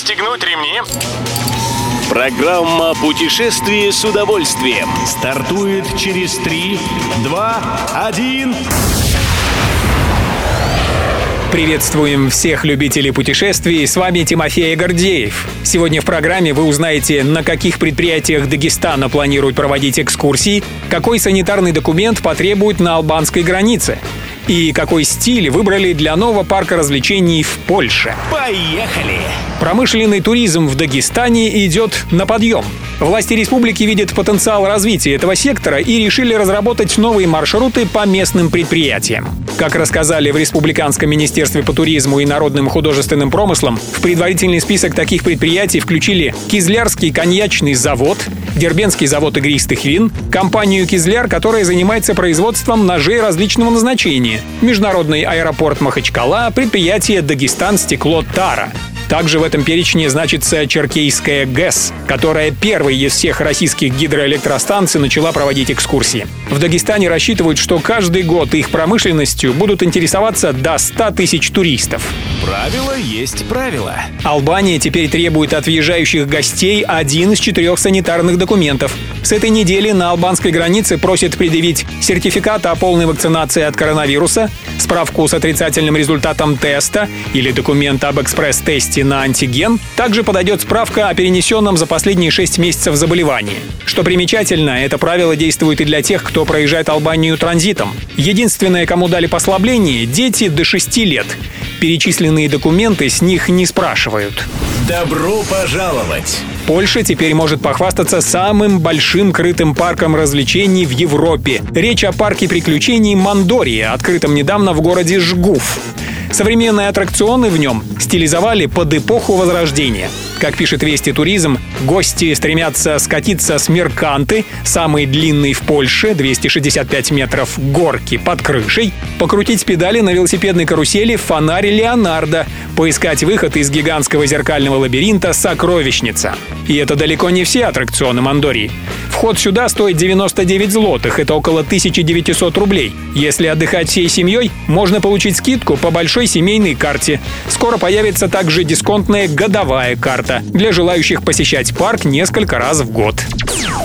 Пристегнуть ремни. Программа «Путешествие с удовольствием» стартует через 3, 2, 1... Приветствуем всех любителей путешествий, с вами Тимофей Гордеев. Сегодня в программе вы узнаете, на каких предприятиях Дагестана планируют проводить экскурсии, какой санитарный документ потребуют на албанской границе и какой стиль выбрали для нового парка развлечений в Польше. Поехали! Промышленный туризм в Дагестане идет на подъем. Власти республики видят потенциал развития этого сектора и решили разработать новые маршруты по местным предприятиям. Как рассказали в Республиканском министерстве по туризму и народным художественным промыслам, в предварительный список таких предприятий включили Кизлярский коньячный завод, Дербенский завод игристых вин, компанию «Кизляр», которая занимается производством ножей различного назначения, Международный аэропорт Махачкала, предприятие «Дагестан стекло Тара». Также в этом перечне значится Черкейская ГЭС, которая первой из всех российских гидроэлектростанций начала проводить экскурсии. В Дагестане рассчитывают, что каждый год их промышленностью будут интересоваться до 100 тысяч туристов. Правило есть правило. Албания теперь требует от въезжающих гостей один из четырех санитарных документов. С этой недели на албанской границе просят предъявить сертификат о полной вакцинации от коронавируса, справку с отрицательным результатом теста или документ об экспресс-тесте на антиген. Также подойдет справка о перенесенном за последние 6 месяцев заболевании. Что примечательно, это правило действует и для тех, кто проезжает Албанию транзитом. Единственное, кому дали послабление – дети до 6 лет. Перечисленные документы с них не спрашивают. Добро пожаловать! Польша теперь может похвастаться самым большим крытым парком развлечений в Европе. Речь о парке приключений Мандория, открытом недавно в городе Жгуф. Современные аттракционы в нем стилизовали под эпоху Возрождения. Как пишет Вести Туризм, гости стремятся скатиться с Мерканты, самой длинной в Польше, 265 метров горки под крышей, покрутить педали на велосипедной карусели «Фонарь Леонардо», поискать выход из гигантского зеркального лабиринта «Сокровищница». И это далеко не все аттракционы Мандории. Вход сюда стоит 99 злотых, это около 1900 рублей. Если отдыхать всей семьей, можно получить скидку по большой семейной карте. Скоро появится также дисконтная годовая карта для желающих посещать парк несколько раз в год.